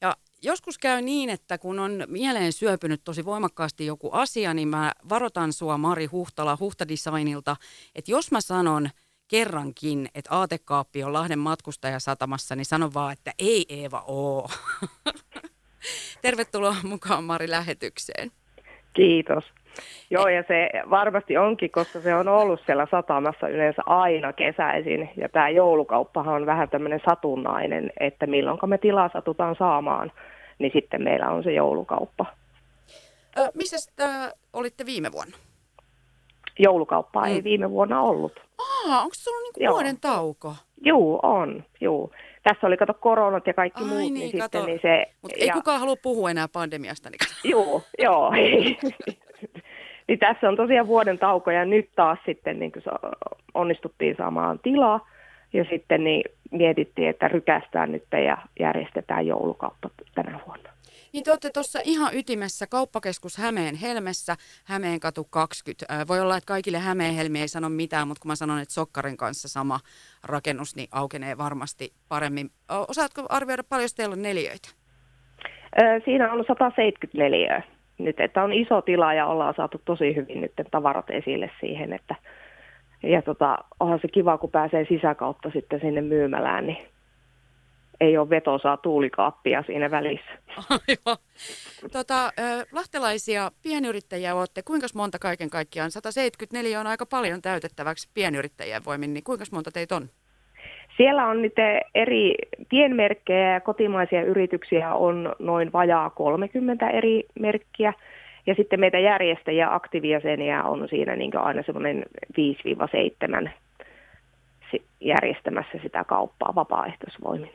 Ja joskus käy niin, että kun on mieleen syöpynyt tosi voimakkaasti joku asia, niin mä varotan sua Mari Huhtala Huhtadesignilta, että jos mä sanon kerrankin, että aatekaappi on Lahden matkustajasatamassa, niin sano vaan, että ei Eeva oo. Tervetuloa mukaan Mari lähetykseen. Kiitos. Joo, ja se varmasti onkin, koska se on ollut siellä satamassa yleensä aina kesäisin. Ja tämä joulukauppahan on vähän tämmöinen satunnainen, että milloin me tilaa satutaan saamaan, niin sitten meillä on se joulukauppa. Ö, missä sitä olitte viime vuonna? Joulukauppaa mm. ei viime vuonna ollut. Aa, onko se ollut niinku vuoden tauko? Joo, on, joo. Tässä oli, kato, koronat ja kaikki Ai muut, niin, niin sitten niin se... Mutta ei kukaan halua puhua enää pandemiasta. Niin joo, joo. niin tässä on tosiaan vuoden tauko ja nyt taas sitten niin onnistuttiin saamaan tilaa ja sitten niin mietittiin, että rykästään nyt ja järjestetään joulukauppa tänä vuonna. Niin te olette tuossa ihan ytimessä, kauppakeskus Hämeen Helmessä, Hämeenkatu 20. Voi olla, että kaikille Hämeen Helmi ei sano mitään, mutta kun mä sanon, että Sokkarin kanssa sama rakennus, niin aukenee varmasti paremmin. Osaatko arvioida paljon teillä on neliöitä? Siinä on 174 nyt, että on iso tila ja ollaan saatu tosi hyvin nyt tavarat esille siihen, että ja tota, onhan se kiva, kun pääsee sisäkautta sitten sinne myymälään, niin ei ole vetosaa tuulikaappia siinä välissä. Tota, lahtelaisia pienyrittäjiä olette. Kuinka monta kaiken kaikkiaan? 174 on aika paljon täytettäväksi pienyrittäjien voimin, niin kuinka monta teitä on? Siellä on nyt eri pienmerkkejä ja kotimaisia yrityksiä on noin vajaa 30 eri merkkiä. Ja sitten meitä järjestäjiä, aktiivijäseniä on siinä niin aina semmoinen 5-7 järjestämässä sitä kauppaa vapaaehtoisvoimin.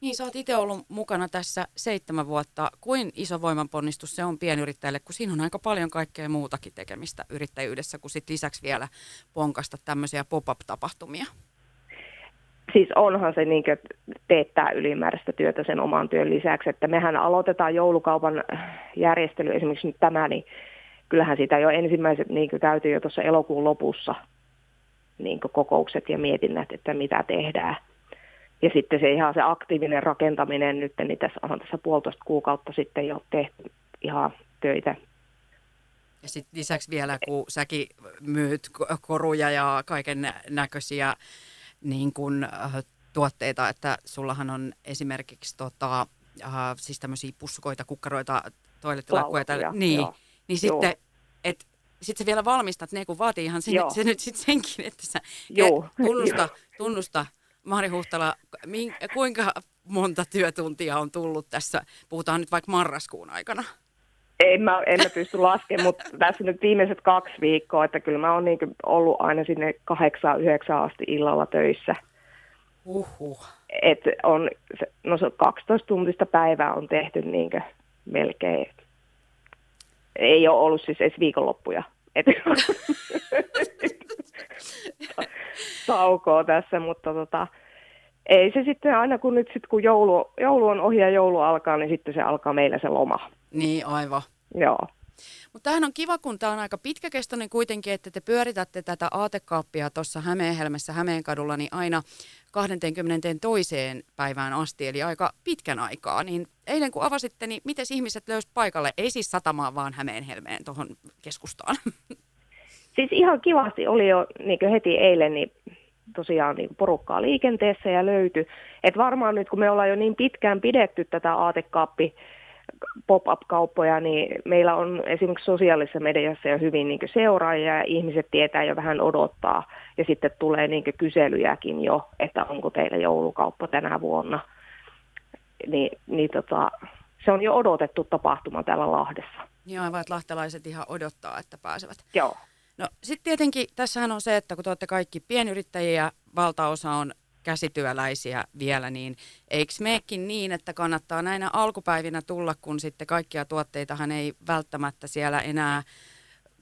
Niin, sä oot itse ollut mukana tässä seitsemän vuotta. Kuin iso voimanponnistus se on pienyrittäjälle, kun siinä on aika paljon kaikkea muutakin tekemistä yrittäjyydessä, kun sit lisäksi vielä ponkasta tämmöisiä pop-up-tapahtumia? Siis onhan se niin teettää ylimääräistä työtä sen oman työn lisäksi, että mehän aloitetaan joulukaupan järjestely esimerkiksi nyt tämä, niin kyllähän sitä jo ensimmäiset niin käytiin jo tuossa elokuun lopussa niin kokoukset ja mietinnät, että mitä tehdään – ja sitten se ihan se aktiivinen rakentaminen nyt, niin tässä on tässä puolitoista kuukautta sitten jo tehty ihan töitä. Ja sitten lisäksi vielä, kun säkin myyt koruja ja kaiken näköisiä niin kun, äh, tuotteita, että sullahan on esimerkiksi tota, äh, siis tämmöisiä pussukoita, kukkaroita, toilettilakkuja, niin, joo. niin sitten, joo. et, sit sä vielä valmistat ne, kun vaatii ihan sen, se nyt sit senkin, että sä Joo. tunnusta, tunnusta Mari Huhtala, kuinka monta työtuntia on tullut tässä, puhutaan nyt vaikka marraskuun aikana? En mä, en mä pysty laskemaan, mutta tässä nyt viimeiset kaksi viikkoa, että kyllä mä oon niin ollut aina sinne kahdeksaan, yhdeksään asti illalla töissä. Uhuh. Et on, no se 12 tuntista päivää on tehty niin melkein. Ei ole ollut siis edes viikonloppuja. Et, taukoa tässä, mutta tota, ei se sitten aina kun nyt sit, kun joulu, joulu on ohi ja joulu alkaa, niin sitten se alkaa meillä se loma. Niin, aivan. Joo. Mutta tämähän on kiva, kun tämä on aika pitkäkestoinen kuitenkin, että te pyöritätte tätä aatekaappia tuossa Hämeenhelmessä Hämeenkadulla niin aina 20. toiseen päivään asti, eli aika pitkän aikaa. Niin eilen kun avasitte, niin miten ihmiset löysi paikalle? Ei siis satamaan, vaan Hämeenhelmeen tuohon keskustaan. Siis ihan kivasti oli jo niin heti eilen niin tosiaan niin porukkaa liikenteessä ja löytyi. Et varmaan nyt kun me ollaan jo niin pitkään pidetty tätä aatekaappi pop-up-kauppoja, niin meillä on esimerkiksi sosiaalisessa mediassa jo hyvin niin seuraajia ja ihmiset tietää jo vähän odottaa. Ja sitten tulee niin kyselyjäkin jo, että onko teillä joulukauppa tänä vuonna. Ni, niin tota, se on jo odotettu tapahtuma täällä Lahdessa. Joo, aivan, että lahtelaiset ihan odottaa, että pääsevät. Joo. No sitten tietenkin tässähän on se, että kun te olette kaikki pienyrittäjiä, valtaosa on käsityöläisiä vielä, niin eikö meekin niin, että kannattaa näinä alkupäivinä tulla, kun sitten kaikkia tuotteitahan ei välttämättä siellä enää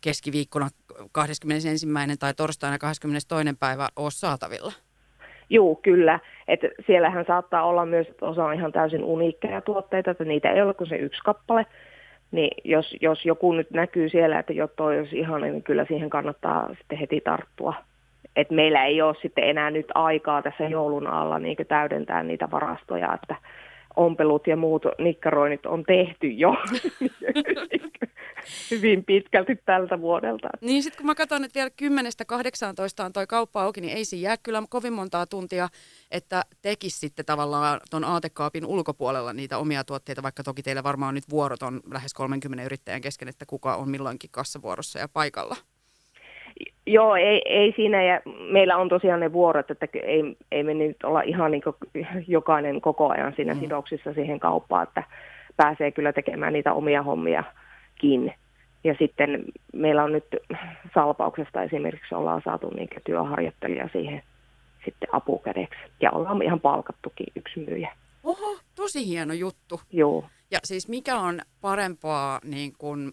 keskiviikkona 21. tai torstaina 22. päivä ole saatavilla? Joo, kyllä. että siellähän saattaa olla myös, että osa on ihan täysin uniikkeja tuotteita, että niitä ei ole kuin se yksi kappale. Niin jos, jos joku nyt näkyy siellä, että jo toi olisi ihan, niin kyllä siihen kannattaa sitten heti tarttua. Et meillä ei ole sitten enää nyt aikaa tässä joulun alla niin täydentää niitä varastoja, että ompelut ja muut nikkaroinnit on tehty jo hyvin pitkälti tältä vuodelta. Niin sitten kun mä katson, että vielä 10-18 on toi kauppa auki, niin ei siinä jää kyllä kovin montaa tuntia, että tekisi sitten tavallaan tuon aatekaapin ulkopuolella niitä omia tuotteita, vaikka toki teillä varmaan nyt vuorot on lähes 30 yrittäjän kesken, että kuka on milloinkin kassavuorossa ja paikalla. Joo, ei, ei siinä. Ja meillä on tosiaan ne vuorot, että ei, ei me nyt olla ihan niin jokainen koko ajan siinä mm. sidoksissa siihen kauppaan, että pääsee kyllä tekemään niitä omia hommiakin. Ja sitten meillä on nyt salpauksesta esimerkiksi ollaan saatu niin työharjoittelija siihen sitten apukädeksi. Ja ollaan ihan palkattukin yksi myyjä. Oho, tosi hieno juttu. Joo. Ja siis mikä on parempaa niin kuin,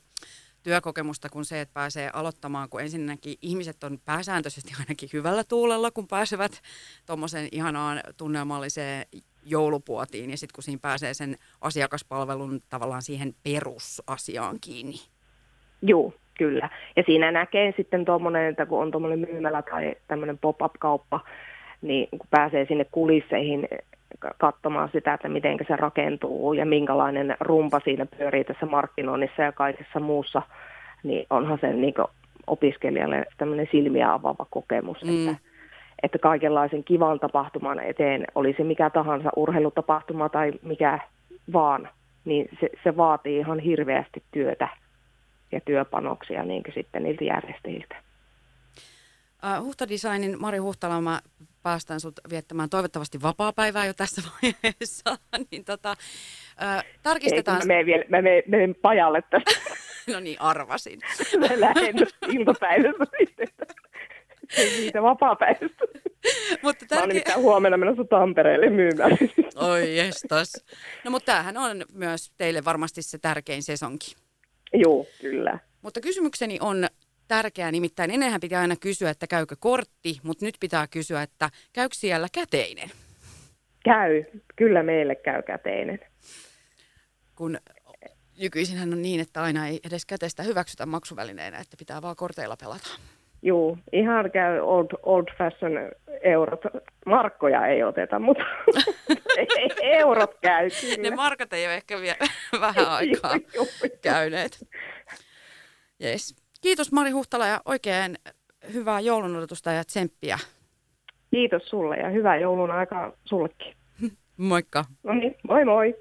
työkokemusta kuin se, että pääsee aloittamaan, kun ensinnäkin ihmiset on pääsääntöisesti ainakin hyvällä tuulella, kun pääsevät tuommoiseen ihanaan tunnelmalliseen joulupuotiin ja sitten kun siinä pääsee sen asiakaspalvelun tavallaan siihen perusasiaan kiinni. Joo, kyllä. Ja siinä näkee sitten tuommoinen, että kun on tuommoinen myymälä tai tämmöinen pop-up-kauppa, niin kun pääsee sinne kulisseihin katsomaan sitä, että miten se rakentuu ja minkälainen rumpa siinä pyörii tässä markkinoinnissa ja kaikessa muussa, niin onhan se niin opiskelijalle tämmöinen silmiä avaava kokemus, mm. että, että kaikenlaisen kivan tapahtuman eteen, oli se mikä tahansa urheilutapahtuma tai mikä vaan, niin se, se vaatii ihan hirveästi työtä ja työpanoksia niin sitten niiltä järjestäjiltä. Uh, Huhtadesignin Mari Huhtala, mä päästään sut viettämään toivottavasti vapaa-päivää jo tässä vaiheessa. niin tota, uh, tarkistetaan... Ei, mä menen, vielä, mä menen, menen pajalle tästä. no niin, arvasin. mä lähden iltapäivässä sitten. Siitä vapaa-päivästä. Mutta tärke... Mä olen nimittäin huomenna menossa Tampereelle myymään. Oi jestas. No mutta tämähän on myös teille varmasti se tärkein sesonki. Joo, kyllä. Mutta kysymykseni on tärkeä, nimittäin ennenhän pitää aina kysyä, että käykö kortti, mutta nyt pitää kysyä, että käykö siellä käteinen? Käy, kyllä meille käy käteinen. Kun nykyisinhän on niin, että aina ei edes käteistä hyväksytä maksuvälineenä, että pitää vaan korteilla pelata. Joo, ihan käy old, old fashion eurot. Markkoja ei oteta, mutta eurot käy kyllä. Ne markat ei ole ehkä vielä vähän aikaa käyneet. Yes. Kiitos Mari Huhtala ja oikein hyvää joulun odotusta ja tsemppiä. Kiitos sulle ja hyvää joulun aikaa sullekin. Moikka. No niin, moi moi.